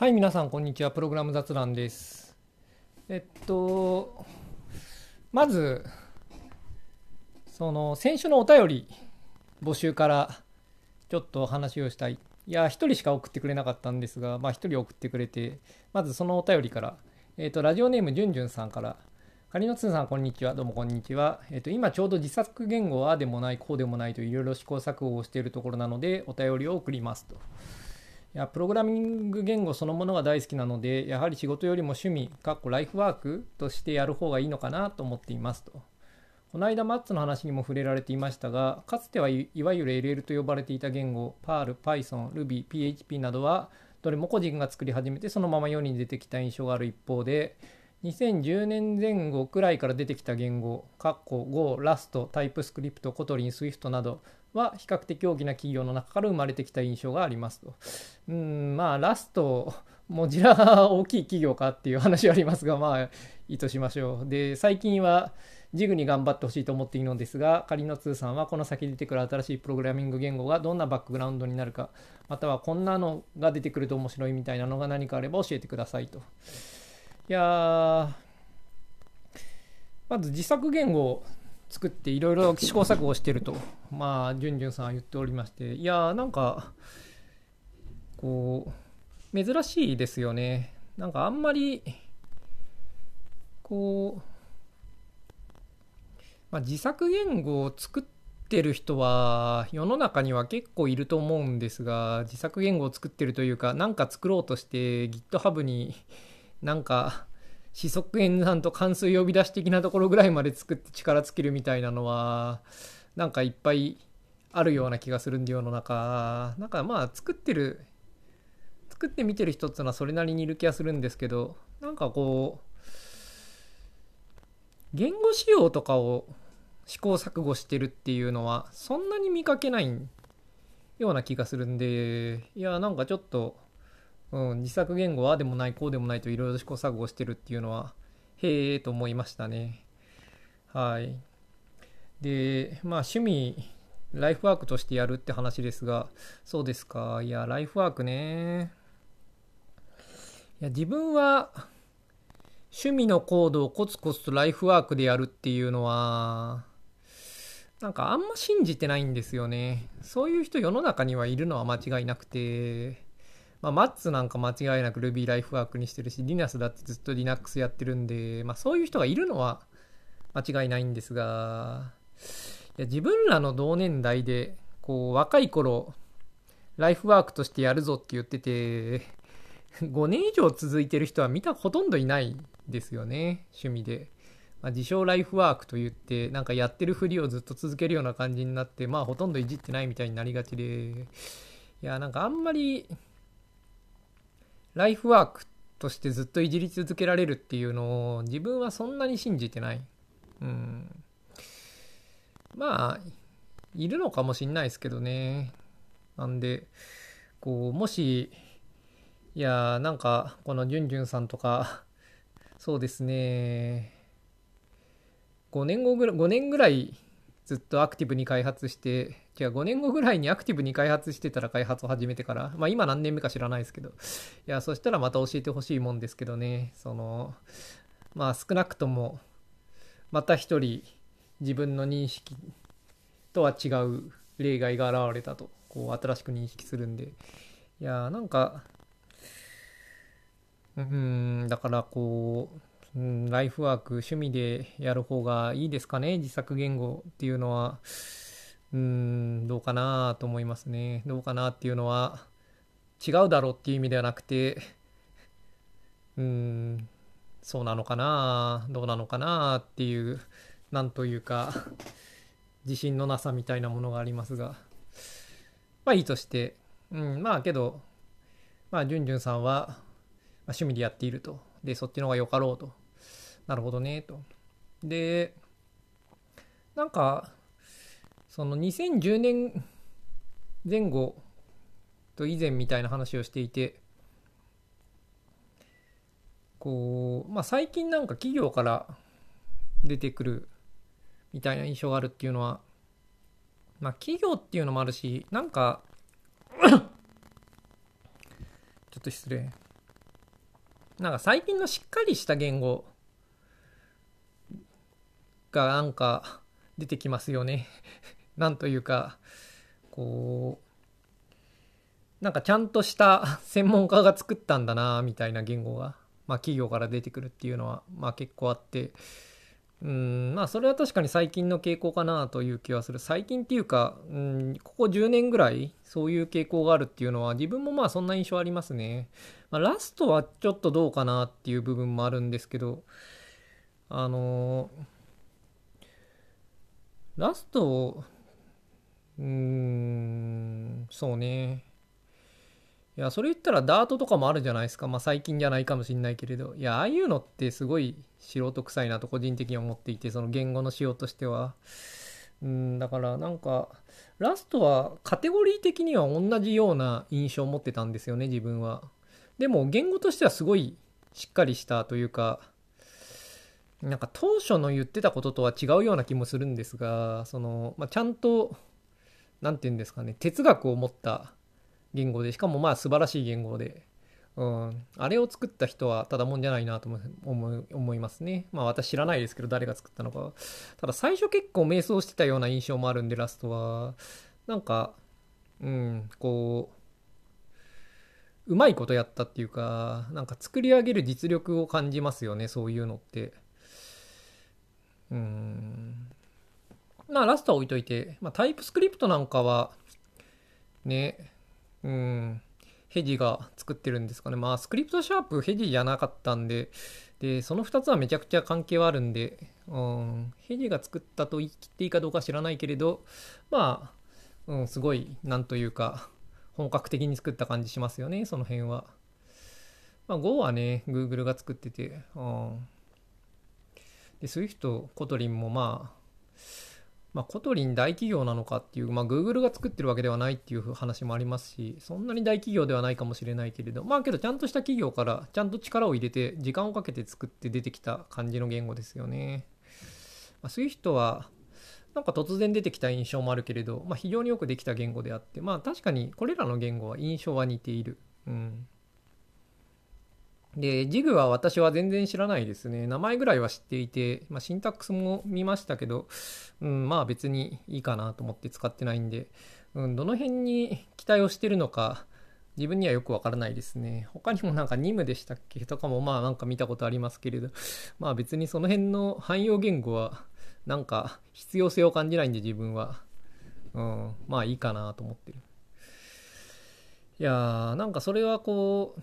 はい、皆さん、こんにちは。プログラム雑談です。えっと、まず、その、先週のお便り募集から、ちょっと話をしたい。いや、一人しか送ってくれなかったんですが、まあ、一人送ってくれて、まずそのお便りから、えっと、ラジオネームじゅんじゅんさんから、カリノツーさん、こんにちは。どうも、こんにちは。えっと、今ちょうど自作言語はあでもない、こうでもないといろいろ試行錯誤をしているところなので、お便りを送りますと。いやプログラミング言語そのものが大好きなのでやはり仕事よりも趣味かっこライフワークとしてやる方がいいのかなと思っていますと。この間マッツの話にも触れられていましたがかつてはいわゆる LL と呼ばれていた言語 Perl、Python、Ruby、PHP などはどれも個人が作り始めてそのまま世に出てきた印象がある一方で2010年前後くらいから出てきた言語、カッコ Go、Rust、TypeScript、Kotlin、Swift などは比較的大きな企業の中から生まれてきた印象がありますと。うん、まあ、ラスト、モジラ大きい企業かっていう話はありますが、まあ、いいとしましょう。で、最近はジグに頑張ってほしいと思っているのですが、仮の通さんはこの先出てくる新しいプログラミング言語がどんなバックグラウンドになるか、またはこんなのが出てくると面白いみたいなのが何かあれば教えてくださいと。いやー、まず自作言語作っていろいろ試行錯誤してると、まあ、じゅんじゅんさんは言っておりまして、いやー、なんか、こう、珍しいですよね。なんかあんまり、こう、まあ、自作言語を作ってる人は世の中には結構いると思うんですが、自作言語を作ってるというか、なんか作ろうとして GitHub になんか、四則演算と関数呼び出し的なところぐらいまで作って力尽きるみたいなのは、なんかいっぱいあるような気がするんで世の中。なんかまあ作ってる、作ってみてる人っていうのはそれなりにいる気がするんですけど、なんかこう、言語仕様とかを試行錯誤してるっていうのはそんなに見かけないような気がするんで、いや、なんかちょっと、うん、自作言語はでもないこうでもないといろいろ試行錯誤してるっていうのはへえと思いましたね。はい。でまあ趣味ライフワークとしてやるって話ですがそうですか。いやライフワークね。いや自分は趣味のコードをコツコツとライフワークでやるっていうのはなんかあんま信じてないんですよね。そういう人世の中にはいるのは間違いなくて。まあ、マッツなんか間違いなく Ruby ライフワークにしてるし、Linux だってずっと Linux やってるんで、まあそういう人がいるのは間違いないんですが、いや自分らの同年代で、こう若い頃、ライフワークとしてやるぞって言ってて、5年以上続いてる人は見たほとんどいないですよね、趣味で。まあ、自称ライフワークと言って、なんかやってるふりをずっと続けるような感じになって、まあほとんどいじってないみたいになりがちで、いや、なんかあんまり、ライフワークとしてずっといじり続けられるっていうのを自分はそんなに信じてない。うん。まあ、いるのかもしんないですけどね。なんで、こう、もし、いやなんか、このじゅんじゅんさんとか、そうですね、5年後ぐらい、5年ぐらいずっとアクティブに開発して、違う、5年後ぐらいにアクティブに開発してたら開発を始めてから、まあ今何年目か知らないですけど、いや、そしたらまた教えてほしいもんですけどね、その、まあ少なくとも、また一人自分の認識とは違う例外が現れたと、こう新しく認識するんで、いや、なんか、うん、だからこう、うん、ライフワーク、趣味でやる方がいいですかね、自作言語っていうのは。うーん、どうかなと思いますね。どうかなっていうのは、違うだろうっていう意味ではなくて、うーん、そうなのかなどうなのかなっていう、なんというか、自信のなさみたいなものがありますが、まあいいとして、うん、まあけど、まあ、じゅんじゅんさんは、趣味でやっていると。で、そっちの方がよかろうと。なるほどね、と。で、なんか、その2010年前後と以前みたいな話をしていて、こう、まあ最近なんか企業から出てくるみたいな印象があるっていうのは、まあ企業っていうのもあるし、なんか、ちょっと失礼。なんか最近のしっかりした言語がなんか出てきますよね。なんというか、こう、なんかちゃんとした 専門家が作ったんだな、みたいな言語が、まあ企業から出てくるっていうのは、まあ結構あって、うんまあそれは確かに最近の傾向かなという気はする。最近っていうか、うん、ここ10年ぐらいそういう傾向があるっていうのは自分もまあそんな印象ありますね、まあ、ラストはちょっとどうかなっていう部分もあるんですけどあのー、ラストうーんそうねいや、それ言ったらダートとかもあるじゃないですか。まあ最近じゃないかもしんないけれど。いや、ああいうのってすごい素人臭いなと個人的に思っていて、その言語の仕様としては。うん、だからなんか、ラストはカテゴリー的には同じような印象を持ってたんですよね、自分は。でも言語としてはすごいしっかりしたというか、なんか当初の言ってたこととは違うような気もするんですが、その、まあ、ちゃんと、何て言うんですかね、哲学を持った言語でしかもまあ素晴らしい言語で、うん、あれを作った人はただもんじゃないなと思思いますね。まあ私知らないですけど誰が作ったのかただ最初結構迷走してたような印象もあるんでラストは。なんかうんこううまいことやったっていうかなんか作り上げる実力を感じますよねそういうのって。うん。まあラストは置いといて、まあ、タイプスクリプトなんかはねうん、ヘジが作ってるんですかね。まあ、スクリプトシャープヘジじゃなかったんで、で、その2つはめちゃくちゃ関係はあるんで、うん、ヘジが作ったと言っていいかどうか知らないけれど、まあ、うん、すごい、なんというか、本格的に作った感じしますよね、その辺は。まあ、Go はね、Google が作ってて、うん。で、Swift、 Kotlin もまあ、まあ、 Kotlin 大企業なのかっていう、まあ、Google が作ってるわけではないっていう話もありますし、そんなに大企業ではないかもしれないけれど、まあけどちゃんとした企業からちゃんと力を入れて、時間をかけて作って出てきた感じの言語ですよね。まあ、Swift は、なんか突然出てきた印象もあるけれど、まあ、非常によくできた言語であって、まあ確かにこれらの言語は印象は似ている。うん。で、ジグは私は全然知らないですね。名前ぐらいは知っていて、まあ、シンタックスも見ましたけど、うん、まあ別にいいかなと思って使ってないんで、うん、どの辺に期待をしてるのか、自分にはよくわからないですね。他にもなんかニムでしたっけ？とかもまあなんか見たことありますけれど、まあ別にその辺の汎用言語はなんか必要性を感じないんで自分は、うん、まあいいかなと思ってる。いやーなんかそれはこう、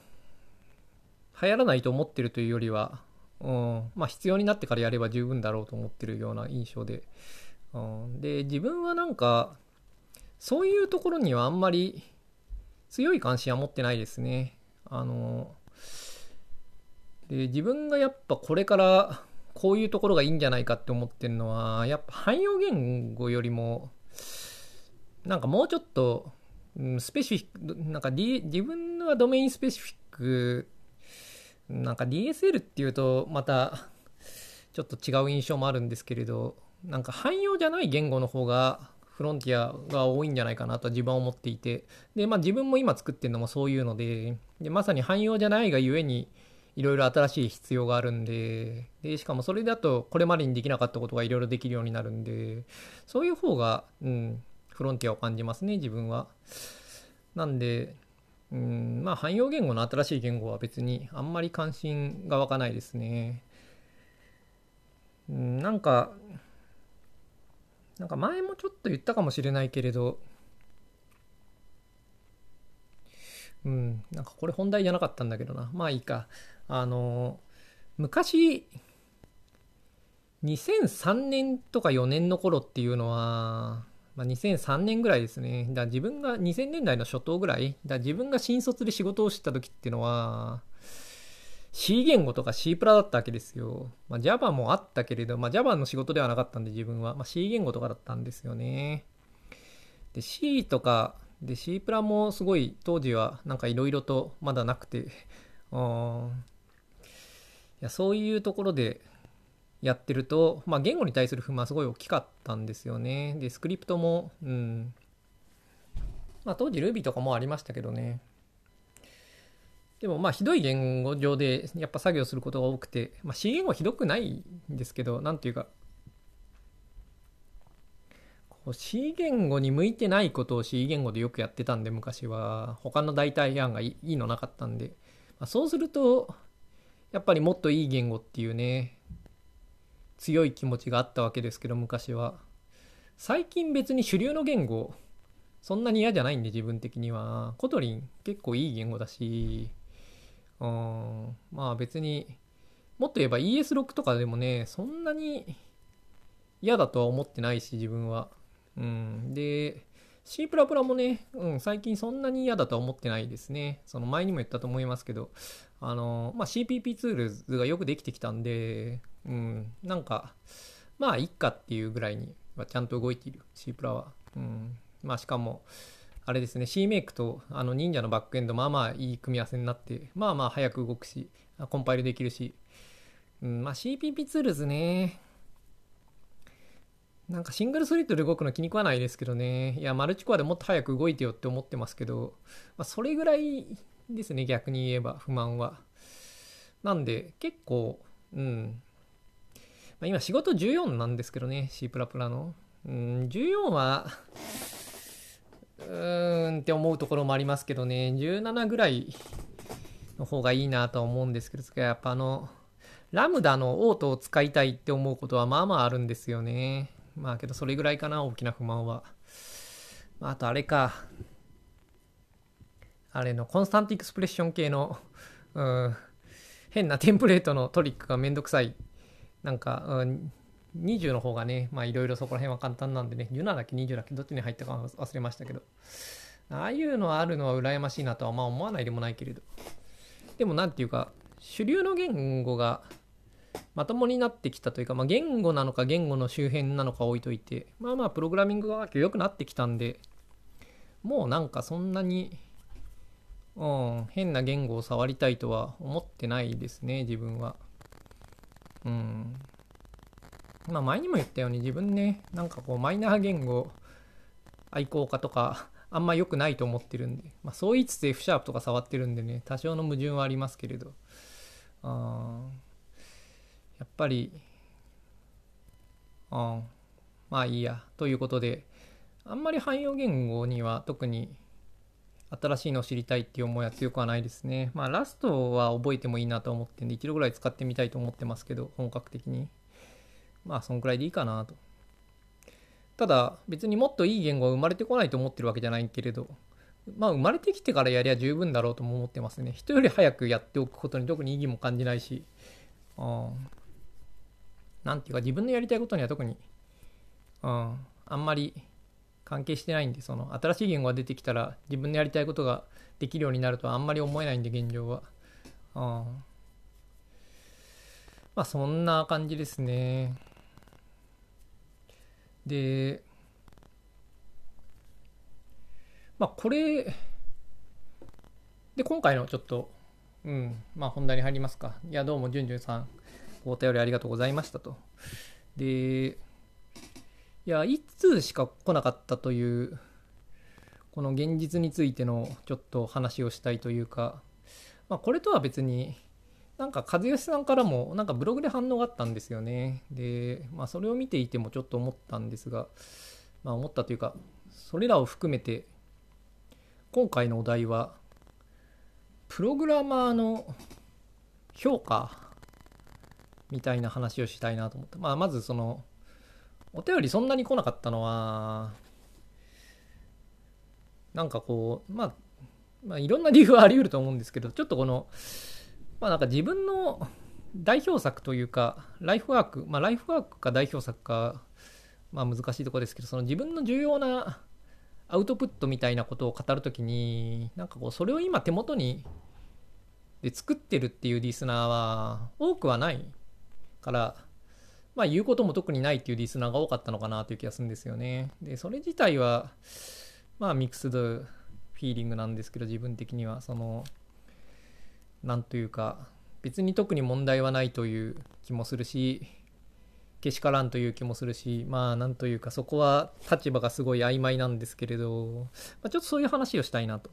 流行らないと思ってるというよりは、うん、まあ必要になってからやれば十分だろうと思ってるような印象で、うん、で自分はなんかそういうところにはあんまり強い関心は持ってないですね。あので自分がやっぱこれからこういうところがいいんじゃないかって思ってるのはやっぱ汎用言語よりもなんかもうちょっと、スペシフィックなんか、D、自分はドメインスペシフィックなんか DSL っていうとまた ちょっと違う印象もあるんですけれどなんか汎用じゃない言語の方がフロンティアが多いんじゃないかなと自分は思っていてで、まあ、自分も今作ってるのもそういうのででまさに汎用じゃないがゆえにいろいろ新しい必要があるんででしかもそれだとこれまでにできなかったことがいろいろできるようになるんでそういう方が、うん、フロンティアを感じますね自分は。なんでうんまあ汎用言語の新しい言語は別にあんまり関心が湧かないですね。うんなんかなんか前もちょっと言ったかもしれないけれどうんなんかこれ本題じゃなかったんだけどなまあいいかあの昔2003年とか4年の頃っていうのはまあ、2003年ぐらいですね。だ自分が2000年代の初頭ぐらい、だら自分が新卒で仕事をしてた時っていうのは、C 言語とか C プラだったわけですよ。まあ、Java もあったけれど、まあ、Java の仕事ではなかったんで自分は、まあ、C 言語とかだったんですよね。で、C とか、で、C プラもすごい当時はなんかいろいろとまだなくて、うん。いや、そういうところで、やってると、まあ、言語に対する不満すごい大きかったんですよね。で、スクリプトも、うん。まあ、当時 Ruby とかもありましたけどね。でもまあひどい言語上でやっぱ作業することが多くて、まあ、C 言語ひどくないんですけどなんていうかう C 言語に向いてないことを C 言語でよくやってたんで昔は他の代替案がいいのなかったんで、まあ、そうするとやっぱりもっといい言語っていうね強い気持ちがあったわけですけど昔は。最近別に主流の言語そんなに嫌じゃないんで自分的には。 Kotlin 結構いい言語だしうんまあ別にもっと言えば ES6 とかでもねそんなに嫌だとは思ってないし自分は。うんで C++ プラプラもね、うん、最近そんなに嫌だとは思ってないですね。その前にも言ったと思いますけどあの、まあ、CPP ツールズがよくできてきたんでうんなんかまあいっかっていうぐらいにはちゃんと動いている C プラは。うんまあしかもあれですね C メイクとあの忍者のバックエンドまあまあいい組み合わせになってまあまあ早く動くしコンパイルできるし、うん、まあ CPP ツールズねなんかシングルスレッドで動くの気に食わないですけどね。いやマルチコアでもっと早く動いてよって思ってますけど、まあ、それぐらいですね逆に言えば不満は。なんで結構うん。まあ、今仕事14なんですけどね C++ の。うん14はうーんって思うところもありますけどね、17ぐらいの方がいいなとは思うんですけど、やっぱあの、ラムダのオートを使いたいって思うことはまあまああるんですよね。まあけどそれぐらいかな、大きな不満は。あとあれか。あれのコンスタントエクスプレッション系の、うん、変なテンプレートのトリックがめんどくさい。なんか、うん、20の方がね、まあいろいろそこら辺は簡単なんでね、17だっけ20だっけどっちに入ったか忘れましたけど、ああいうのはあるのは羨ましいなとはまあ思わないでもないけれど、でもなんていうか、主流の言語がまともになってきたというか、まあ、言語なのか言語の周辺なのか置いといて、まあまあプログラミングが良くなってきたんで、もうなんかそんなに、うん、変な言語を触りたいとは思ってないですね、自分は。うん。まあ前にも言ったように自分ね、なんかこうマイナー言語愛好家とかあんま良くないと思ってるんで、まあそう言いつつ F シャープとか触ってるんでね、多少の矛盾はありますけれど、あやっぱり、あまあいいや、ということで、あんまり汎用言語には特に新しいのを知りたいっていう思いは強くはないですね。まあラストは覚えてもいいなと思ってんで、一度ぐらい使ってみたいと思ってますけど、本格的に。まあそんくらいでいいかなと。ただ別にもっといい言語は生まれてこないと思ってるわけじゃないけれど、まあ生まれてきてからやりゃ十分だろうとも思ってますね。人より早くやっておくことに特に意義も感じないし、あなんていうか自分のやりたいことには特に、うん、あんまり関係してないんで、その新しい言語が出てきたら自分のやりたいことができるようになるとはあんまり思えないんで現状は。うんまあそんな感じですね。で、まあこれ、で、今回のちょっと、うん、まあ本題に入りますか。いや、どうも、じゅんじゅんさん、お便りありがとうございましたと。で、いや、いつしか来なかったという、この現実についてのちょっと話をしたいというか、まあこれとは別に、なんか和義さんからもなんかブログで反応があったんですよね。で、まあそれを見ていてもちょっと思ったんですが、まあ思ったというか、それらを含めて、今回のお題は、プログラマーの評価みたいな話をしたいなと思った。まあまずその、お便りそんなに来なかったのは、なんかこう、まあ、まあいろんな理由はあり得ると思うんですけど、ちょっとこの、まあなんか自分の代表作というか、ライフワーク、まあライフワークか代表作か、まあ難しいところですけど、その自分の重要なアウトプットみたいなことを語るときに、なんかこう、それを今手元にで作ってるっていうリスナーは多くはないから、まあ言うことも特にないっていうリスナーが多かったのかなという気がするんですよね。で、それ自体は、まあミックスドフィーリングなんですけど、自分的には、その、なんというか別に特に問題はないという気もするしけしからんという気もするしまあなんというかそこは立場がすごい曖昧なんですけれど、まあ、ちょっとそういう話をしたいなと。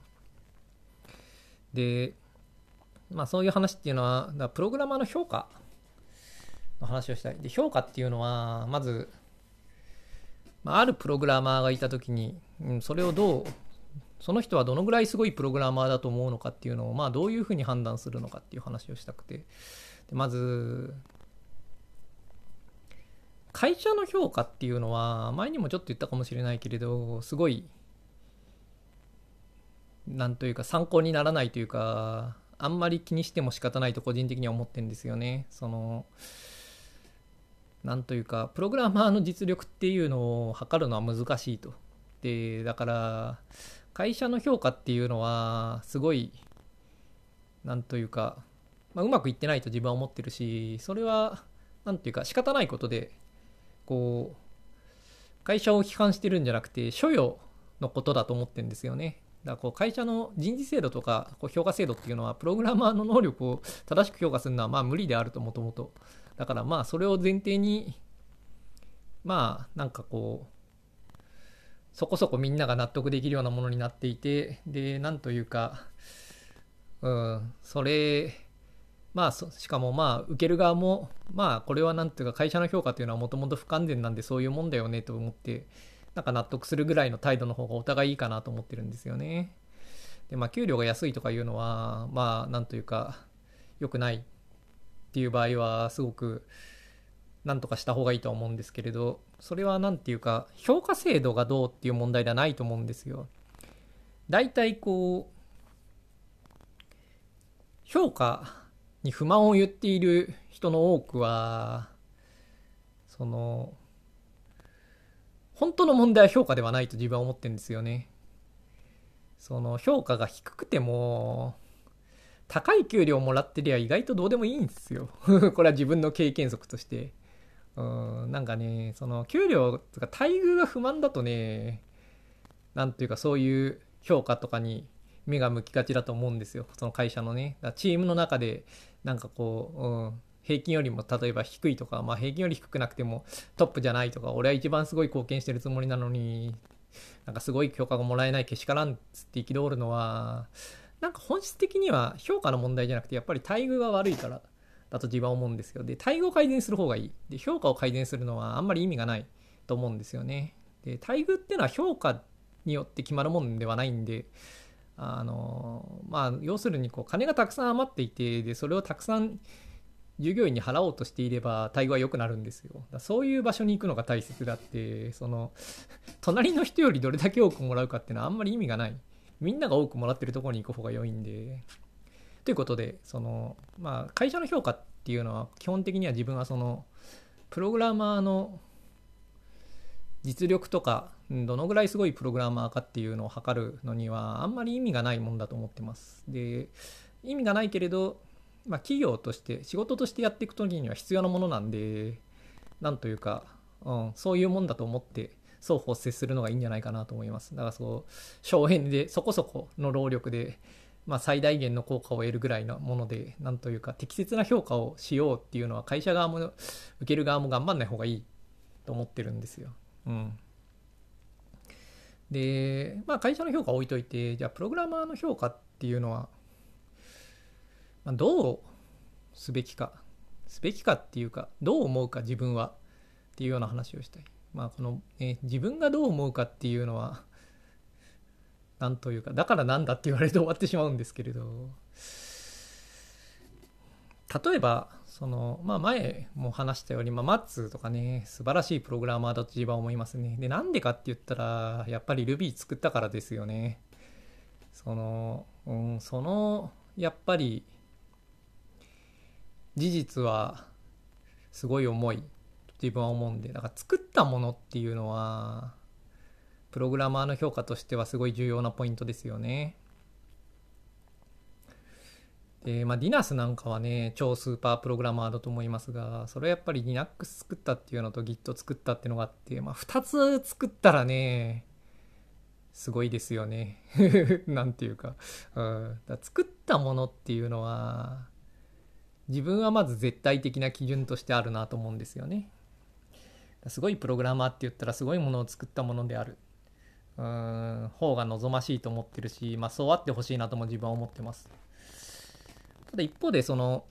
でまあそういう話っていうのは、だプログラマーの評価の話をしたい。で、評価っていうのは、まず、まあ、るプログラマーがいたときに、うん、それをどう、その人はどのぐらいすごいプログラマーだと思うのかっていうのを、まあどういうふうに判断するのかっていう話をしたくて。でまず、会社の評価っていうのは、前にもちょっと言ったかもしれないけれど、すごい、なんというか参考にならないというか、あんまり気にしても仕方ないと個人的には思ってるんですよね。その、なんというか、プログラマーの実力っていうのを測るのは難しいと。で、だから、会社の評価っていうのは、すごい、なんというか、まあ、うまくいってないと自分は思ってるし、それは、なんていうか仕方ないことで、こう、会社を批判してるんじゃなくて、所与のことだと思ってるんですよね。だからこう会社の人事制度とかこう評価制度っていうのはプログラマーの能力を正しく評価するのはまあ無理であるともともとだからまあそれを前提にまあなんかこうそこそこみんなが納得できるようなものになっていてでなんというかうんそれまあしかもまあ受ける側もまあこれはなんていうか会社の評価というのはもともと不完全なんでそういうもんだよねと思ってなんか納得するぐらいの態度の方がお互いいいかなと思ってるんですよね。でまあ給料が安いとかいうのはまあなんというか良くないっていう場合はすごくなんとかした方がいいと思うんですけれどそれは何て言うか評価制度がどうっていう問題ではないと思うんですよ。大体こう評価に不満を言っている人の多くはその本当の問題は評価ではないと自分は思ってるんですよね。その評価が低くても高い給料もらってりゃ意外とどうでもいいんですよ これは自分の経験則として。うん、なんかね、その給料とか待遇が不満だとね、なんていうかそういう評価とかに目が向きがちだと思うんですよ。その会社のね。チームの中でなんかこう、うん、平均よりも例えば低いとか、まあ平均より低くなくてもトップじゃないとか、俺は一番すごい貢献してるつもりなのに、なんかすごい評価がもらえないけしからんっつって憤るのは、なんか本質的には評価の問題じゃなくて、やっぱり待遇が悪いからだと自分は思うんですよ。で、待遇を改善する方がいい。で、評価を改善するのはあんまり意味がないと思うんですよね。で、待遇っていうのは評価によって決まるもんではないんで、あの、まあ、要するにこう、金がたくさん余っていて、で、それをたくさん従業員に払おうとしていれば待遇は良くなるんですよ。だそういう場所に行くのが大切だって、その、隣の人よりどれだけ多くもらうかっていうのはあんまり意味がない。みんなが多くもらってるところに行く方が良いんで。ということで、その、まあ、会社の評価っていうのは、基本的には自分はその、プログラマーの実力とか、どのぐらいすごいプログラマーかっていうのを測るのには、あんまり意味がないもんだと思ってます。で、意味がないけれど、まあ、企業として、仕事としてやっていく時には必要なものなんで、なんというか、うん、そういうもんだと思って双方接するのがいいんじゃないかなと思います。だからそう、省エネでそこそこの労力で、まあ、最大限の効果を得るぐらいのもので、なんというか適切な評価をしようっていうのは会社側も受ける側も頑張んない方がいいと思ってるんですよ。うん。で、まあ会社の評価置いといて、じゃあプログラマーの評価っていうのは、まあ、どうすべきか、すべきかっていうか、どう思うか自分はっていうような話をしたい。まあこの、え自分がどう思うかっていうのは 何というかだからなんだって言われて終わってしまうんですけれど。例えばその、まあ、前も話したように、まあ、マッツとかね素晴らしいプログラマーだと自分は思いますね。でなんでかって言ったらやっぱり Ruby 作ったからですよね。その、うん、そのやっぱり事実はすごい重い。自分は思うんでだから作ったものっていうのはプログラマーの評価としてはすごい重要なポイントですよね。で、まあ、Linux なんかはね、超スーパープログラマーだと思いますが、それはやっぱり Linux 作ったっていうのと Git 作ったっていうのがあって、まあ、2つ作ったらね、すごいですよね。なんていうか。うん、だ作ったものっていうのは、自分はまず絶対的な基準としてあるなと思うんですよね。すごいプログラマーって言ったらすごいものを作ったものである。うん、方が望ましいと思ってるし、まあそうあってほしいなとも自分は思ってます。ただ一方でその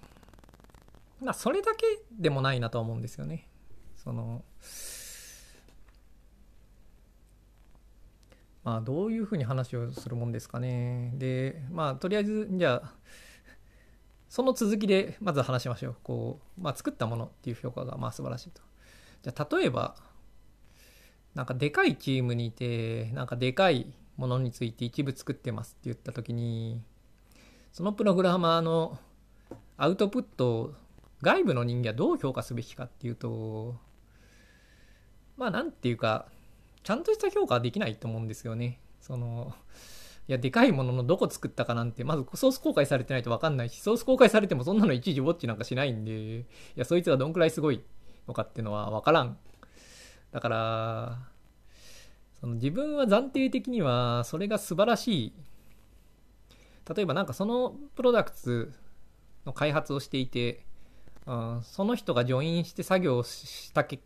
まあそれだけでもないなとは思うんですよねそのまあどういうふうに話をするもんですかねでまあとりあえずじゃあその続きでまず話しましょうこう、まあ、作ったものっていう評価がまあ素晴らしいとじゃ例えばなんかでかいチームにいてなんかでかいものについて一部作ってますって言った時にそのプログラマーのアウトプットを外部の人間はどう評価すべきかっていうとまあなんていうかちゃんとした評価はできないと思うんですよね。そのいやでかいもののどこ作ったかなんてまずソース公開されてないと分かんないしソース公開されてもそんなの一時ウォッチなんかしないんでいやそいつがどんくらいすごいのかっていうのは分からん。だからその自分は暫定的にはそれが素晴らしい。例えばなんかそのプロダクツの開発をしていて、うん、その人がジョインして作業したけ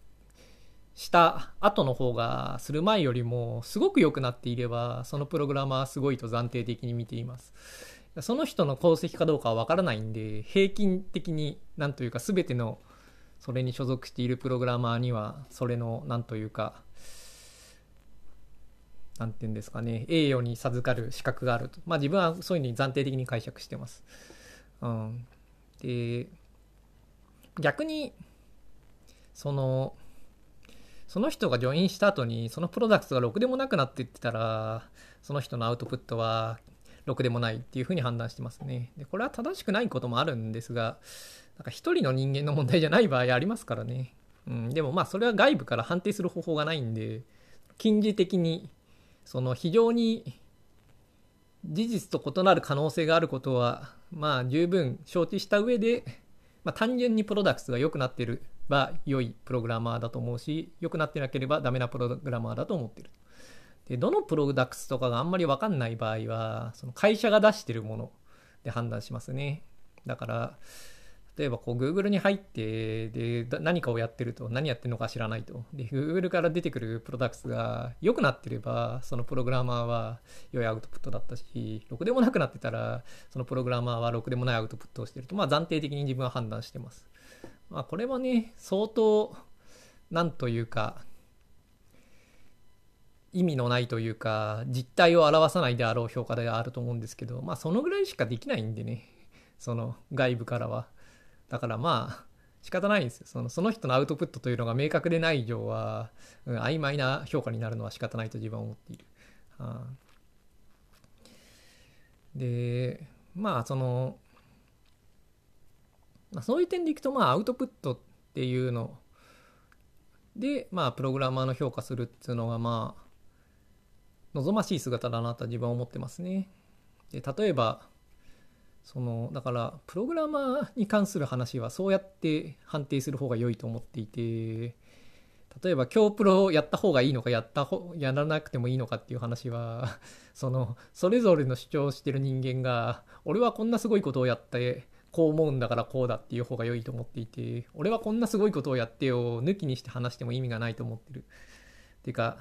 した後の方がする前よりもすごく良くなっていればそのプログラマーすごいと暫定的に見ています。その人の功績かどうかは分からないんで平均的になんというか全てのそれに所属しているプログラマーにはそれのなんというかなんていうんですかね栄誉に授かる資格があると。まあ自分はそういうふうに暫定的に解釈してます、うん、で逆にそのその人がジョインした後にそのプロダクトがろくでもなくなっていってたらその人のアウトプットはろくでもないっていうふうに判断してますね。でこれは正しくないこともあるんですがなんか一人の人間の問題じゃない場合ありますからね、うん、でもまあそれは外部から判定する方法がないんで近似的にその非常に事実と異なる可能性があることはまあ十分承知した上で、まあ、単純にプロダクツが良くなっているは良いプログラマーだと思うし良くなってなければダメなプログラマーだと思ってる。でどのプロダクツとかがあんまり分かんない場合はその会社が出してるもので判断しますね。だから例えばこう Google に入ってで何かをやってると何やってるのか知らないと。で Google から出てくるプロダクツが良くなってればそのプログラマーは良いアウトプットだったしろくでもなくなってたらそのプログラマーはろくでもないアウトプットをしてると。まあ暫定的に自分は判断してます。まあこれはね相当なんというか意味のないというか実態を表さないであろう評価であると思うんですけどまあそのぐらいしかできないんでね。その外部からは。だからまあ仕方ないんですよそのその人のアウトプットというのが明確でない以上は、うん、曖昧な評価になるのは仕方ないと自分は思っている。はあ、でまあその、まあ、そういう点でいくとまあアウトプットっていうのでまあプログラマーの評価するっていうのがまあ望ましい姿だなと自分は思ってますね。で例えばそのだからプログラマーに関する話はそうやって判定する方が良いと思っていて例えば今日プロをやった方がいいのかやった方やらなくてもいいのかっていう話は そのそれぞれの主張してる人間が俺はこんなすごいことをやってこう思うんだからこうだっていう方が良いと思っていて俺はこんなすごいことをやってよ抜きにして話しても意味がないと思ってる。っていうか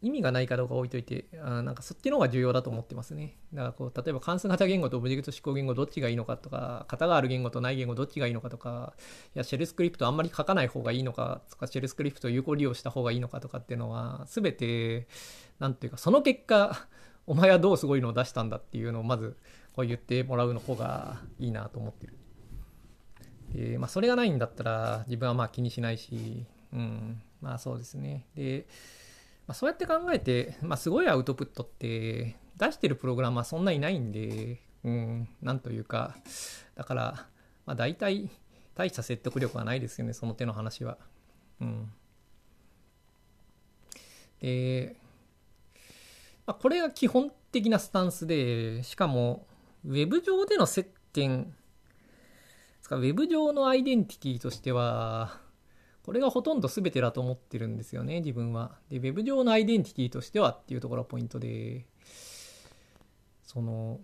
意味がないかどうか置いといて、あなんかそっちの方が重要だと思ってますね。だからこう、例えば関数型言語とオブジェクト指向言語どっちがいいのかとか、型がある言語とない言語どっちがいいのかとか、いや、シェルスクリプトあんまり書かない方がいいのかとか、シェルスクリプトを有効利用した方がいいのかとかっていうのは、すべて、なんていうか、その結果、お前はどうすごいのを出したんだっていうのをまず、こう言ってもらうの方がいいなと思ってる。で、まあ、それがないんだったら、自分はまあ気にしないし、うん、まあそうですね。で、まあ、そうやって考えて、まあ、すごいアウトプットって出してるプログラムはそんなにないんで、うん、なんというか、だから、まあ、大体、大した説得力はないですよね、その手の話は。うん。で、まあ、これが基本的なスタンスで、しかも、ウェブ上での接点、ウェブ上のアイデンティティとしては、これがほとんど全てだと思ってるんですよね、自分は。で、Web 上のアイデンティティとしてはっていうところがポイントで、その、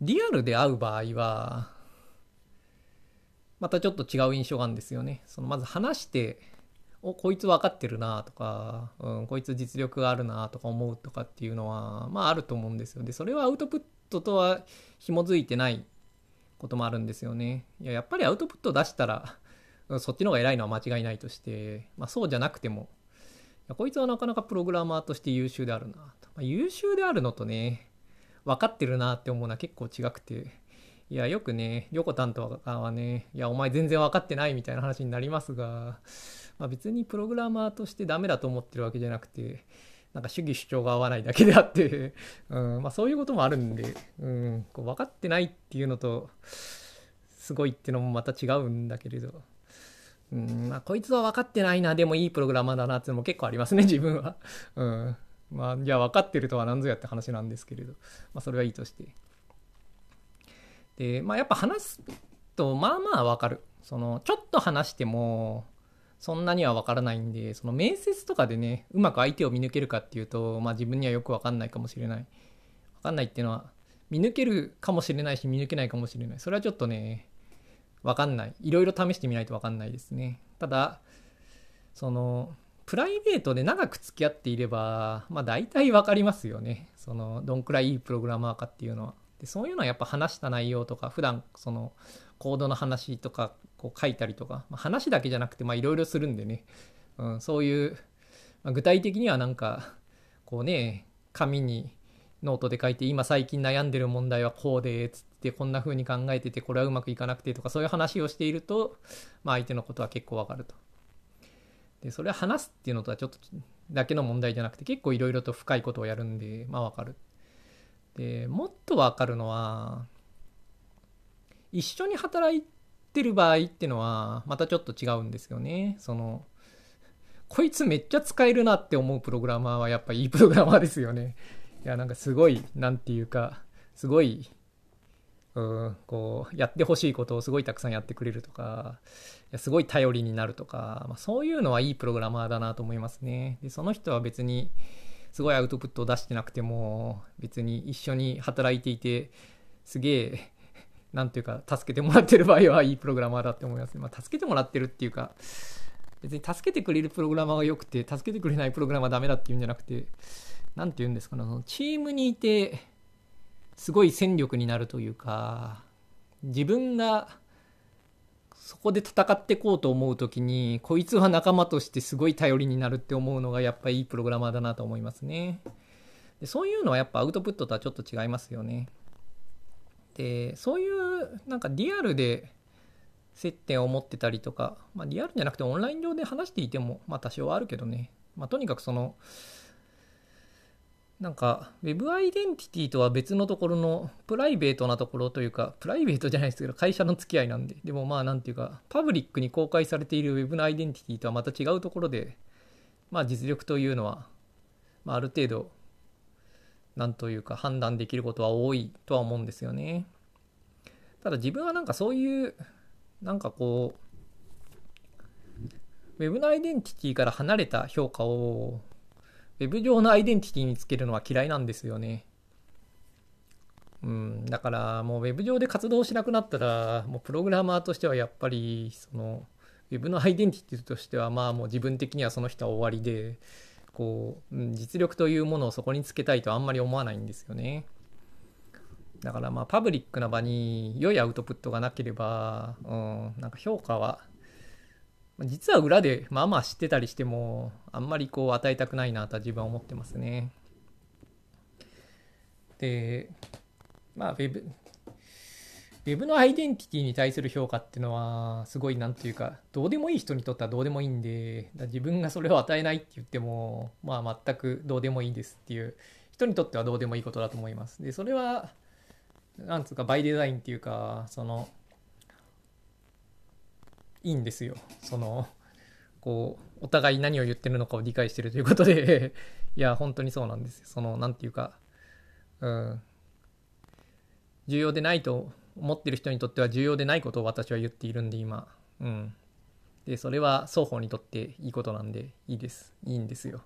リアルで会う場合は、またちょっと違う印象があるんですよね。そのまず話しておこいつ分かってるなとか、うん、こいつ実力があるなとか思うとかっていうのはまああると思うんですよでそれはアウトプットとは紐づいてないこともあるんですよねいややっぱりアウトプット出したらそっちの方が偉いのは間違いないとして、まあ、そうじゃなくてもこいつはなかなかプログラマーとして優秀であるなと、まあ、優秀であるのとね分かってるなって思うのは結構違くていやよくね横田とかはねいやお前全然分かってないみたいな話になりますがまあ、別にプログラマーとしてダメだと思ってるわけじゃなくて、なんか主義主張が合わないだけであって うんまあ、そういうこともあるんで、うん、こう分かってないっていうのと、すごいっていうのもまた違うんだけれど、うんまあ、こいつは分かってないな、でもいいプログラマーだなっていうのも結構ありますね、自分は。うん。まあ、じゃあ分かってるとは何ぞやって話なんですけれど、まあ、それはいいとして。で、まあ、やっぱ話すと、まあまあ分かる。その、ちょっと話しても、そんなには分からないんで、その面接とかでね、うまく相手を見抜けるかっていうと、まあ自分にはよく分かんないかもしれない。分かんないっていうのは、見抜けるかもしれないし、見抜けないかもしれない。それはちょっとね、分かんない。いろいろ試してみないと分かんないですね。ただ、その、プライベートで長く付き合っていれば、まあ大体分かりますよね。その、どんくらいいいプログラマーかっていうのは。でそういうのはやっぱ話した内容とか、普段その、コードの話とかこう書いたりとか、まあ、話だけじゃなくていろいろするんでね、うん、そういう、まあ、具体的にはなんかこうね紙にノートで書いて今最近悩んでる問題はこうでっつってこんな風に考えててこれはうまくいかなくてとかそういう話をしていると、まあ、相手のことは結構わかると。でそれは話すっていうのとはちょっとだけの問題じゃなくて結構いろいろと深いことをやるんでまあわかる。でもっとわかるのは一緒に働いてる場合っていうのはまたちょっと違うんですよね。そのこいつめっちゃ使えるなって思うプログラマーはやっぱいいプログラマーですよね。いやなんかすごい何て言うかすごいうんこうやってほしいことをすごいたくさんやってくれるとかすごい頼りになるとか、まあ、そういうのはいいプログラマーだなと思いますね。でその人は別にすごいアウトプットを出してなくても別に一緒に働いていてすげえなんていうか、助けてもらってる場合はいいプログラマーだって思いますね。まあ、助けてもらってるっていうか、別に助けてくれるプログラマーが良くて、助けてくれないプログラマーはダメだっていうんじゃなくて、なんて言うんですかね、そのチームにいて、すごい戦力になるというか、自分がそこで戦ってこうと思う時に、こいつは仲間としてすごい頼りになるって思うのがやっぱいいプログラマーだなと思いますね。でそういうのはやっぱアウトプットとはちょっと違いますよね。でそういうなんかリアルで接点を持ってたりとか、まあ、リアルじゃなくてオンライン上で話していても、まあ、多少はあるけどね、まあ、とにかくそのなんか Web アイデンティティとは別のところのプライベートなところというかプライベートじゃないですけど会社の付き合いなんででもまあなんていうかパブリックに公開されている Web のアイデンティティとはまた違うところでまあ実力というのは、まあ、ある程度なんというか判断できることは多いとは思うんですよね。ただ自分はなんかそういうなんかこう Web のアイデンティティから離れた評価を Web 上のアイデンティティにつけるのは嫌いなんですよね。うん、だからもう Web 上で活動しなくなったらもうプログラマーとしてはやっぱりその Web のアイデンティティとしてはまあもう自分的にはその人は終わりでこう、実力というものをそこにつけたいとあんまり思わないんですよね。だからまあパブリックな場に良いアウトプットがなければ、うん、なんか評価は実は裏でまあまあ知ってたりしてもあんまりこう与えたくないなとは自分は思ってますね。でまあウェブウェブのアイデンティティに対する評価っていうのは、すごいなんていうか、どうでもいい人にとってはどうでもいいんで、自分がそれを与えないって言っても、まあ全くどうでもいいですっていう人にとってはどうでもいいことだと思います。で、それは、なんつうか、バイデザインっていうか、その、いいんですよ。その、こう、お互い何を言ってるのかを理解してるということで。いや、本当にそうなんです。その、なんていうか、うん、重要でないと思ってる人にとっては重要でないことを私は言っているんで今。うん。でそれは双方にとっていいことなんでいいです。いいんですよ。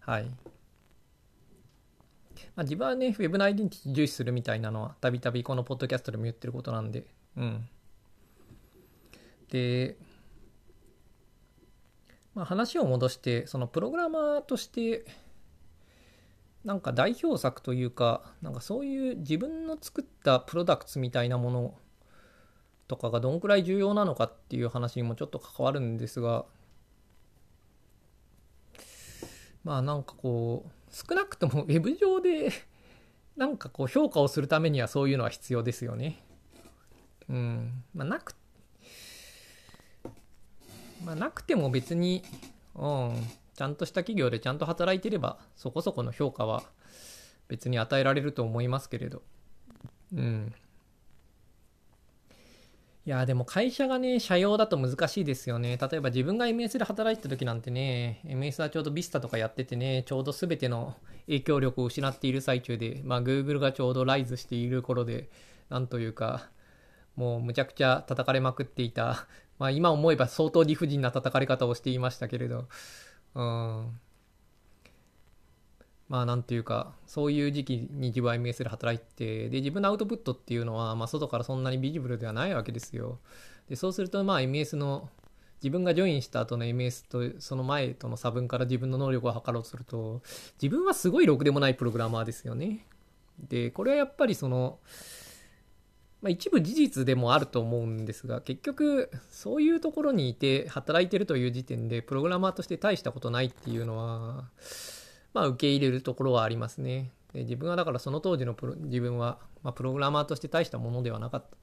はい。まあ、自分はね、ウェブのアイデンティティ重視するみたいなのは、たびたびこのポッドキャストでも言ってることなんで、うん。で、まあ、話を戻してそのプログラマーとしてなんか代表作というかなんかそういう自分の作ったプロダクツみたいなものとかがどんくらい重要なのかっていう話にもちょっと関わるんですがまあなんかこう少なくとも ウェブ上でなんかこう評価をするためにはそういうのは必要ですよね。うん。まあなく、まあなくても別に、うん、ちゃんとした企業でちゃんと働いてればそこそこの評価は別に与えられると思いますけれど。うん。いやでも会社がね、社用だと難しいですよね。例えば自分が MS で働いてた時なんてね、MS はちょうど Vista とかやっててね、ちょうど全ての影響力を失っている最中で、まあ Google がちょうどライズしている頃で、なんというか、もうむちゃくちゃ叩かれまくっていた。まあ今思えば相当理不尽な叩かれ方をしていましたけれど、うん。まあなんていうか、そういう時期に自分は MS で働いて、で、自分のアウトプットっていうのは、まあ外からそんなにビジブルではないわけですよ。で、そうするとまあ MS の、自分がジョインした後の MS とその前との差分から自分の能力を測ろうとすると、自分はすごいろくでもないプログラマーですよね。で、これはやっぱりその、まあ、一部事実でもあると思うんですが結局そういうところにいて働いてるという時点でプログラマーとして大したことないっていうのはまあ、受け入れるところはありますね。で自分はだからその当時のプロ自分は、まあ、プログラマーとして大したものではなかった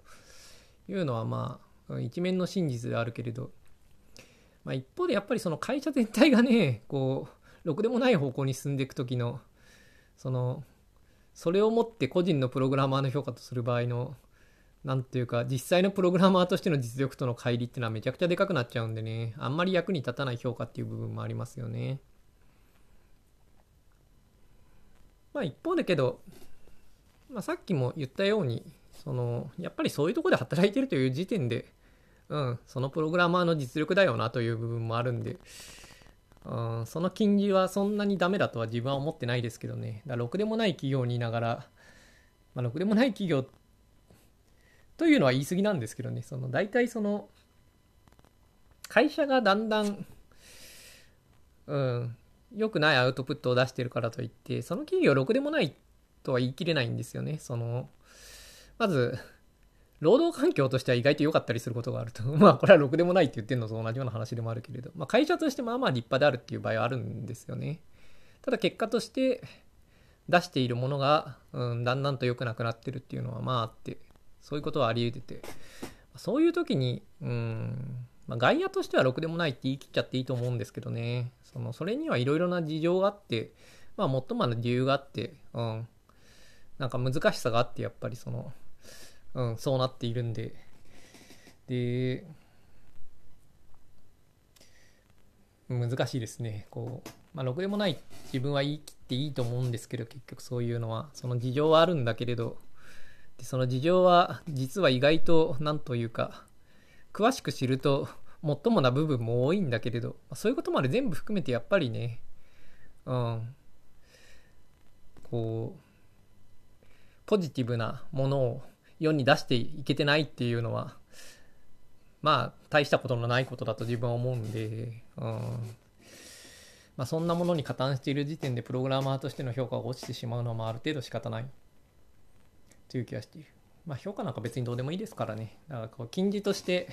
というのはまあ一面の真実であるけれど、まあ、一方でやっぱりその会社全体がねこうろくでもない方向に進んでいく時のそのそれをもって個人のプログラマーの評価とする場合のなんていうか実際のプログラマーとしての実力との乖離っていうのはめちゃくちゃでかくなっちゃうんでねあんまり役に立たない評価っていう部分もありますよね。まあ一方だけど、まあ、さっきも言ったようにそのやっぱりそういうとこで働いてるという時点で、うん、そのプログラマーの実力だよなという部分もあるんで、うん、その金利はそんなにダメだとは自分は思ってないですけどねだろくでもない企業にいながら、まあ、ろくでもない企業というのは言い過ぎなんですけどねその大体その会社がだんだん、うん、良くないアウトプットを出してるからといって、その企業ろくでもないとは言い切れないんですよね。その、まず、労働環境としては意外と良かったりすることがあると。まあ、これはろくでもないって言ってるのと同じような話でもあるけれど、まあ、会社としてまあまあ立派であるっていう場合はあるんですよね。ただ結果として出しているものが、うん、だんだんと良くなくなってるっていうのはまああって、そういうことはあり得てて、そういう時に、うん、まあ、外野としてはろくでもないって言い切っちゃっていいと思うんですけどね。そのそれにはいろいろな事情があって、まあ、もっともな理由があって、うん、なんか難しさがあって、やっぱりその、うん、そうなっているんで、で、難しいですね。こう、まあ、ろくでもない自分は言い切っていいと思うんですけど、結局そういうのは、その事情はあるんだけれど、でその事情は実は意外と、なんというか、詳しく知るともっともな部分も多いんだけれどそういうことまで全部含めてやっぱりねうん。こうポジティブなものを世に出していけてないっていうのはまあ大したことのないことだと自分は思うんで、うん。まあ、そんなものに加担している時点でプログラマーとしての評価が落ちてしまうのはある程度仕方ない。という気がしている。まあ、評価なんか別にどうでもいいですからね。だからこう、金字として、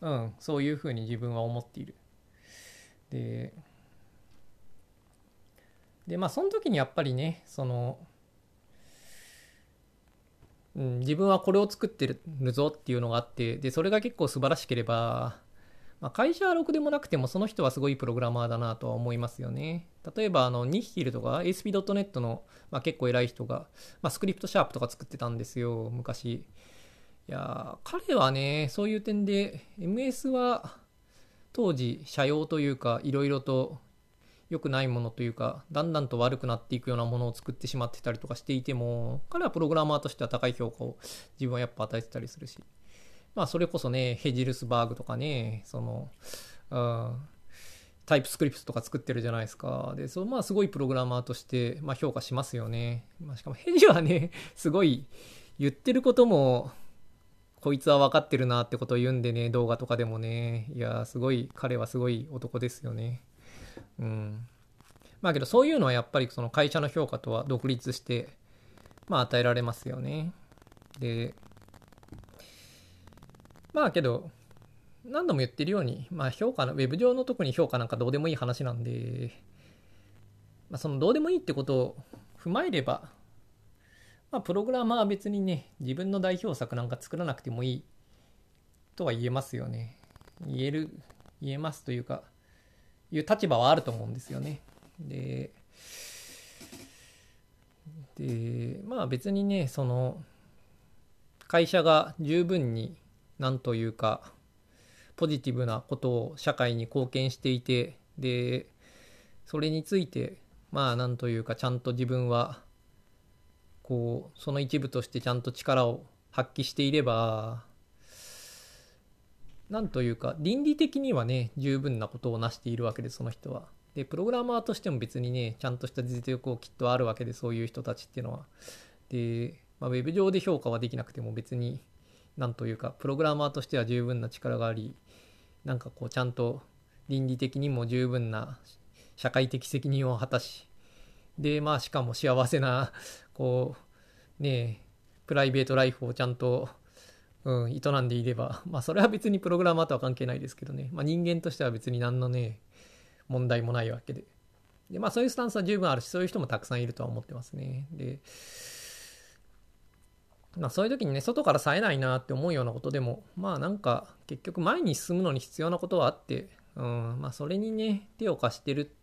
うん、そういうふうに自分は思っている。で、で、まあ、その時にやっぱりね、その、うん、自分はこれを作ってるぞっていうのがあって、で、それが結構素晴らしければ、まあ、会社はろくでもなくてもその人はすごいプログラマーだなとは思いますよね。例えばあのニッヒルとか ASP.NET の、まあ、結構偉い人が、まあ、スクリプトシャープとか作ってたんですよ、昔。いや彼はね、そういう点で MS は当時社用というかいろいろと良くないものというかだんだんと悪くなっていくようなものを作ってしまってたりとかしていても彼はプログラマーとしては高い評価を自分はやっぱ与えてたりするしまあそれこそね、ヘジルスバーグとかね、その、うん、タイプスクリプトとか作ってるじゃないですか。で、そのまあすごいプログラマーとして、まあ、評価しますよね。まあ、しかもヘジはね、すごい言ってることもこいつは分かってるなってことを言うんでね動画とかでもねいやすごい彼はすごい男ですよねうんまあけどそういうのはやっぱりその会社の評価とは独立してまあ与えられますよねでまあけど何度も言ってるように、まあ評価の、ウェブ上の特に評価なんかどうでもいい話なんで、まあそのどうでもいいってことを踏まえれば、まあプログラマーは別にね、自分の代表作なんか作らなくてもいいとは言えますよね。言える、言えますというか、いう立場はあると思うんですよね。で、で、まあ別にね、その、会社が十分になんというかポジティブなことを社会に貢献していてでそれについてまあなんというかちゃんと自分はこうその一部としてちゃんと力を発揮していればなんというか倫理的にはね十分なことを成しているわけでその人は。でプログラマーとしても別にねちゃんとした実力をきっとあるわけでそういう人たちっていうのは。で、まあ、ウェブ上で評価はできなくても別になんというかプログラマーとしては十分な力がありなんかこうちゃんと倫理的にも十分な社会的責任を果たしでまあしかも幸せなこうねえプライベートライフをちゃんと、うん、営んでいればまあそれは別にプログラマーとは関係ないですけどね、まあ、人間としては別に何のね問題もないわけで。でまあそういうスタンスは十分あるしそういう人もたくさんいるとは思ってますね。でまあそういう時にね、外から冴えないなって思うようなことでも、まあなんか結局前に進むのに必要なことはあって、うん、まあそれにね、手を貸してる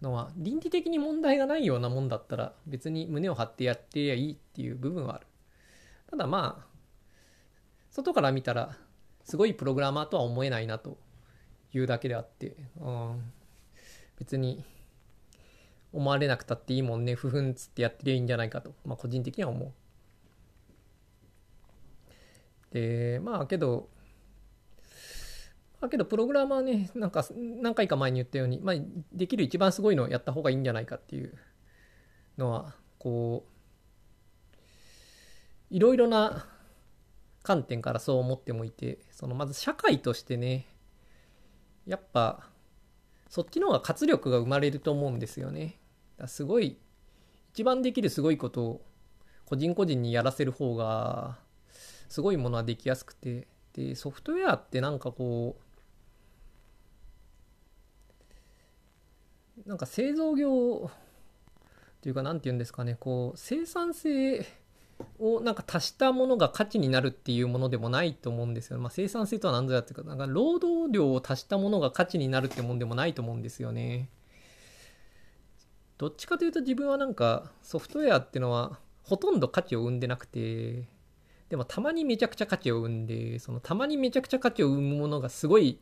のは、倫理的に問題がないようなもんだったら、別に胸を張ってやってりゃいいっていう部分はある。ただまあ、外から見たら、すごいプログラマーとは思えないなというだけであって、うん、別に思われなくたっていいもんね、ふふんつってやってりゃいいんじゃないかと、まあ個人的には思う。でまあけどまけどプログラマーねなんか何回か前に言ったように、まあ、できる一番すごいのをやった方がいいんじゃないかっていうのはこういろいろな観点からそう思ってもいてそのまず社会としてねやっぱそっちの方が活力が生まれると思うんですよね。すごい一番できるすごいことを個人個人にやらせる方がすごいものはできやすくてでソフトウェアってなんかこうなんか製造業というか何て言うんですかねこう生産性をなんか足したものが価値になるっていうものでもないと思うんですよ。まあ、生産性とは何ぞやっていうか、なんか労働量を足したものが価値になるってもんでもないと思うんですよね。どっちかというと自分はなんかソフトウェアっていうのはほとんど価値を生んでなくて、でもたまにめちゃくちゃ価値を生んでそのたまにめちゃくちゃ価値を生むものがすごい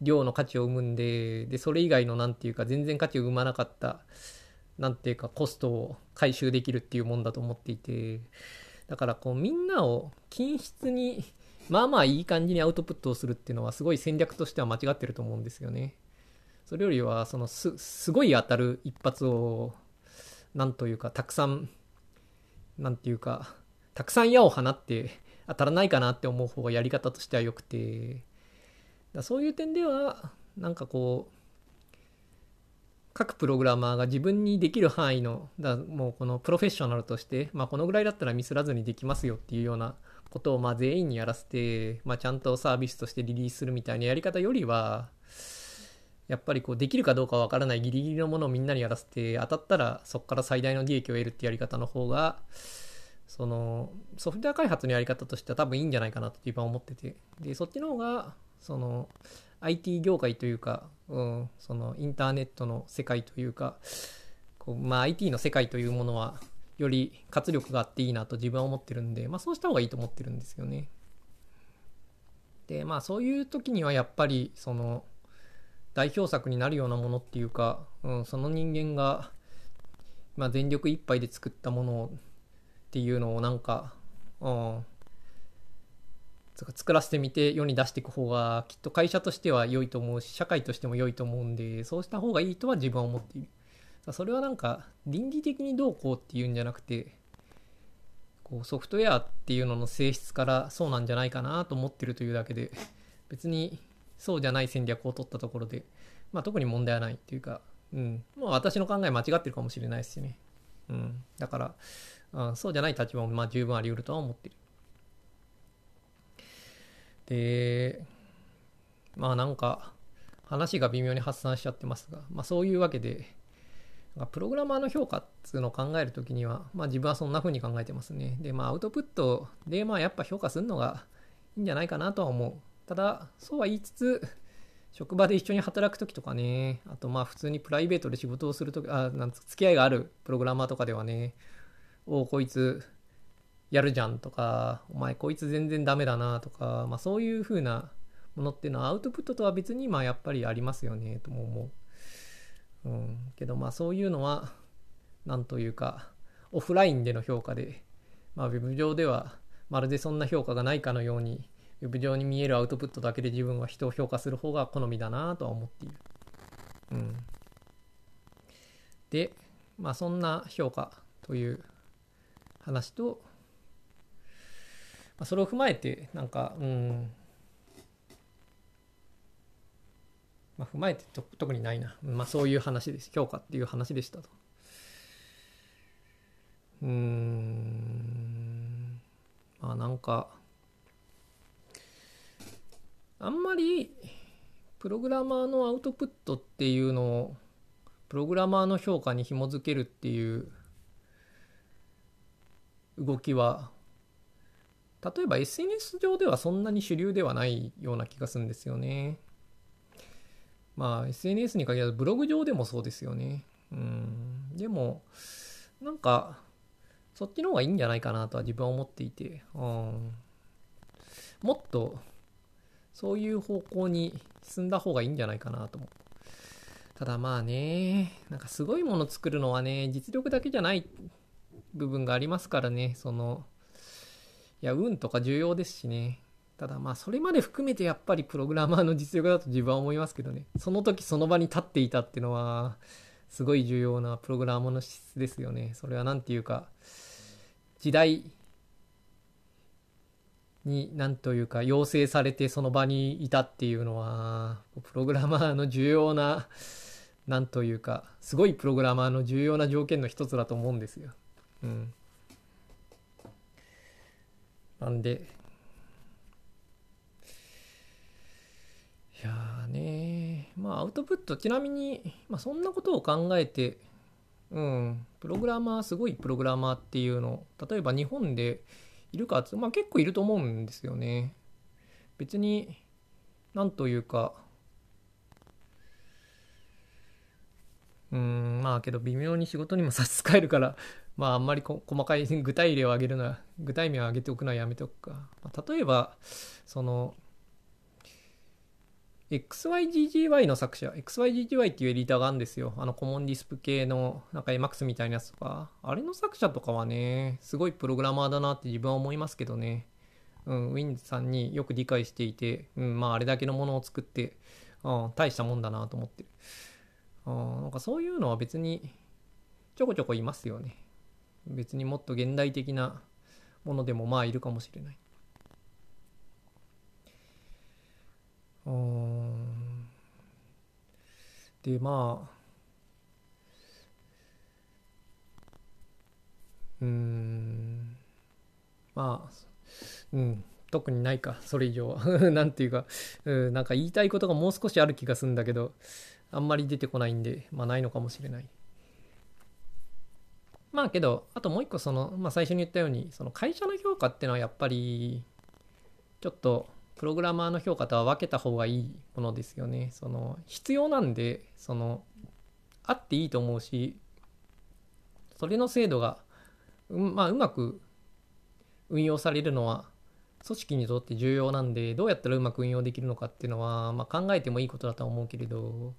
量の価値を生むんででそれ以外の何て言うか全然価値を生まなかった何て言うかコストを回収できるっていうもんだと思っていてだからこうみんなを均質にまあまあいい感じにアウトプットをするっていうのはすごい戦略としては間違ってると思うんですよね。それよりはそのすすごい当たる一発をなんというかたくさんなんていうかたくさん矢を放って当たらないかなって思う方がやり方としては良くて。だそういう点ではなんかこう各プログラマーが自分にできる範囲のだもうこのプロフェッショナルとして、まあ、このぐらいだったらミスらずにできますよっていうようなことをまあ全員にやらせて、まあ、ちゃんとサービスとしてリリースするみたいなやり方よりはやっぱりこうできるかどうかわからないギリギリのものをみんなにやらせて当たったらそこから最大の利益を得るってやり方の方がそのソフトウェア開発のやり方としては多分いいんじゃないかなと自分は思っててでそっちの方がその IT 業界というか、うん、そのインターネットの世界というかこう、まあ、IT の世界というものはより活力があっていいなと自分は思ってるんで、まあ、そうした方がいいと思ってるんですよね。でまあそういう時にはやっぱりその代表作になるようなものっていうか、うん、その人間が、まあ、全力いっぱいで作ったものをっていうのをなんか、うん、作らせてみて世に出していく方がきっと会社としては良いと思うし社会としても良いと思うんでそうした方がいいとは自分は思っている。それはなんか倫理的にどうこうっていうんじゃなくてこうソフトウェアっていうのの性質からそうなんじゃないかなと思ってるというだけで別にそうじゃない戦略を取ったところで、まあ、特に問題はないっていうか、うん。まあ、私の考え間違ってるかもしれないですしね、うん、だから、うん、そうじゃない立場もまあ十分あり得るとは思ってるでまあなんか話が微妙に発散しちゃってますが、まあ、そういうわけでプログラマーの評価っていうのを考えるときには、まあ自分はそんな風に考えてますね。で、まあアウトプットで、まあやっぱ評価するのがいいんじゃないかなとは思う。ただ、そうは言いつつ、職場で一緒に働くときとかね、あとまあ普通にプライベートで仕事をするとき、あ、なん付き合いがあるプログラマーとかではね、おこいつやるじゃんとか、お前こいつ全然ダメだなとか、まあそういう風なものっていうのはアウトプットとは別にまあやっぱりありますよねとも思う。うん、けどまあそういうのは何というかオフラインでの評価で、まあ、ウェブ上ではまるでそんな評価がないかのようにウェブ上に見えるアウトプットだけで自分は人を評価する方が好みだなとは思っている。うん、でまあそんな評価という話と、まあ、それを踏まえてなんかうん。まあ、踏まえてと特にないな、まあ、そういう話です。評価っていう話でしたと。うん。まあなんかあんまりプログラマーのアウトプットっていうのをプログラマーの評価に紐づけるっていう動きは例えば SNS 上ではそんなに主流ではないような気がするんですよね。まあ SNS に限らずブログ上でもそうですよね。うん。でも、なんか、そっちの方がいいんじゃないかなとは自分は思っていて、うん、もっとそういう方向に進んだ方がいいんじゃないかなと思う。ただまあね、なんかすごいもの作るのはね、実力だけじゃない部分がありますからね、その、いや、運とか重要ですしね。ただまあそれまで含めてやっぱりプログラマーの実力だと自分は思いますけどねその時その場に立っていたっていうのはすごい重要なプログラマーの質ですよねそれは何て言うか時代に何というか要請されてその場にいたっていうのはプログラマーの重要な何というかすごいプログラマーの重要な条件の一つだと思うんですよ。なんで。いやーねまあアウトプットちなみに、まあ、そんなことを考えてうん。プログラマーすごいプログラマーっていうの。例えば日本でいるかってまあ結構いると思うんですよね。別になんというか。うんまあけど微妙に仕事にも差し支えるから。まああんまり細かい具体例を挙げるのは具体名を挙げておくのはやめておくか、まあ、例えばその XYGGY の作者、XYGGY っていうエディターがあるんですよ。あのコモンディスプ系のなんか Emacs みたいなやつとか。あれの作者とかはね、すごいプログラマーだなって自分は思いますけどね。うん、Win さんによく理解していて、うん、まああれだけのものを作って、うん、大したもんだなと思ってる。うん、なんかそういうのは別にちょこちょこいますよね。別にもっと現代的なものでもまあいるかもしれない。うん。でまあうん。まあうん。特にないかそれ以上は。なんていうか、うん、なんか言いたいことがもう少しある気がするんだけどあんまり出てこないんでまあないのかもしれない。まあけどあともう一個その、まあ、最初に言ったようにその会社の評価っていうのはやっぱりちょっとプログラマーの評価とは分けた方がいいものですよね。その必要なんでそのあっていいと思うしそれの制度がう,、まあ、うまく運用されるのは組織にとって重要なんでどうやったらうまく運用できるのかっていうのは、まあ、考えてもいいことだとは思うけれど、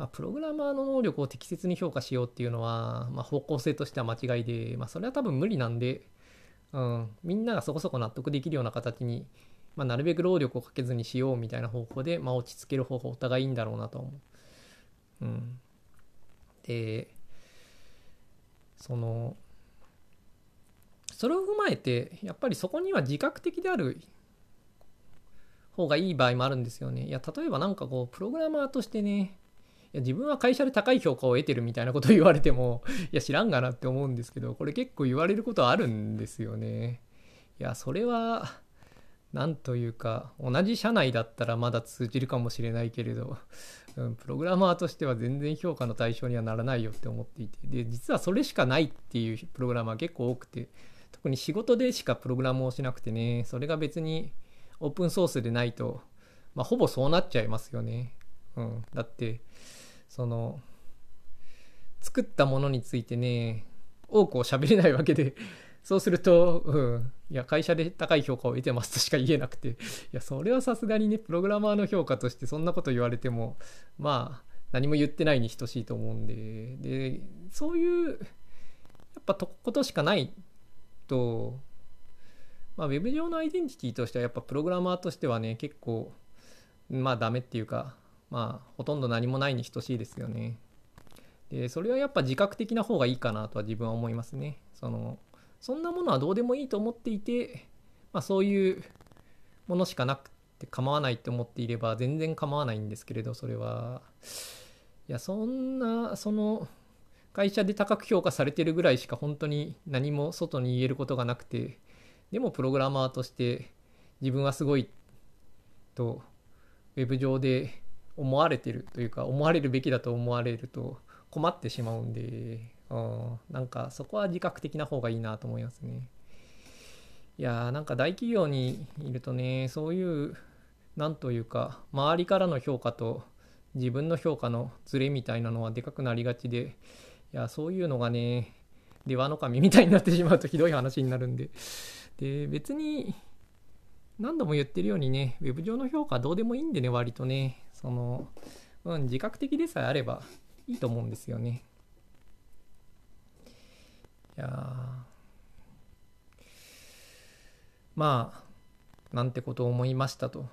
まあ、プログラマーの能力を適切に評価しようっていうのは、まあ、方向性としては間違いで、まあ、それは多分無理なんで、うん、みんながそこそこ納得できるような形にまあ、なるべく労力をかけずにしようみたいな方法で、まあ、落ち着ける方法お互いいいんだろうなと思う。うん、でそのそれを踏まえてやっぱりそこには自覚的である方がいい場合もあるんですよね。いや例えば何かこうプログラマーとしてねいや自分は会社で高い評価を得てるみたいなことを言われても いや知らんがなって思うんですけどこれ結構言われることあるんですよね。いやそれはなんというか同じ社内だったらまだ通じるかもしれないけれど、うん、プログラマーとしては全然評価の対象にはならないよって思っていてで実はそれしかないっていうプログラマー結構多くて特に仕事でしかプログラムをしなくてねそれが別にオープンソースでないと、まあ、ほぼそうなっちゃいますよね。うん、だってその作ったものについてね多くを喋れないわけで そうすると、うん、いや会社で高い評価を得てますとしか言えなくていやそれはさすがにねプログラマーの評価としてそんなこと言われてもまあ何も言ってないに等しいと思うんででそういうやっぱとことしかないとまあ、ウェブ上のアイデンティティとしてはやっぱプログラマーとしてはね結構まあダメっていうかまあほとんど何もないに等しいですよね。でそれはやっぱ自覚的な方がいいかなとは自分は思いますね。そのそんなものはどうでもいいと思っていて、まあ、そういうものしかなくて構わないって思っていれば全然構わないんですけれどそれはいやそんなその会社で高く評価されてるぐらいしか本当に何も外に言えることがなくてでもプログラマーとして自分はすごいとウェブ上で思われてるというか思われるべきだと思われると困ってしまうんで、うん、なんかそこは自覚的な方がいいなと思いますね。いやーなんか大企業にいるとねそういうなんというか周りからの評価と自分の評価のズレみたいなのはでかくなりがちでいやそういうのがね出羽の神みたいになってしまうとひどい話になるんでで、別に、何度も言ってるようにね、ウェブ上の評価どうでもいいんでね、割とね、その、うん、自覚的でさえあればいいと思うんですよね。いやまあ、なんてことを思いましたと。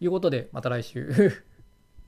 いうことで、また来週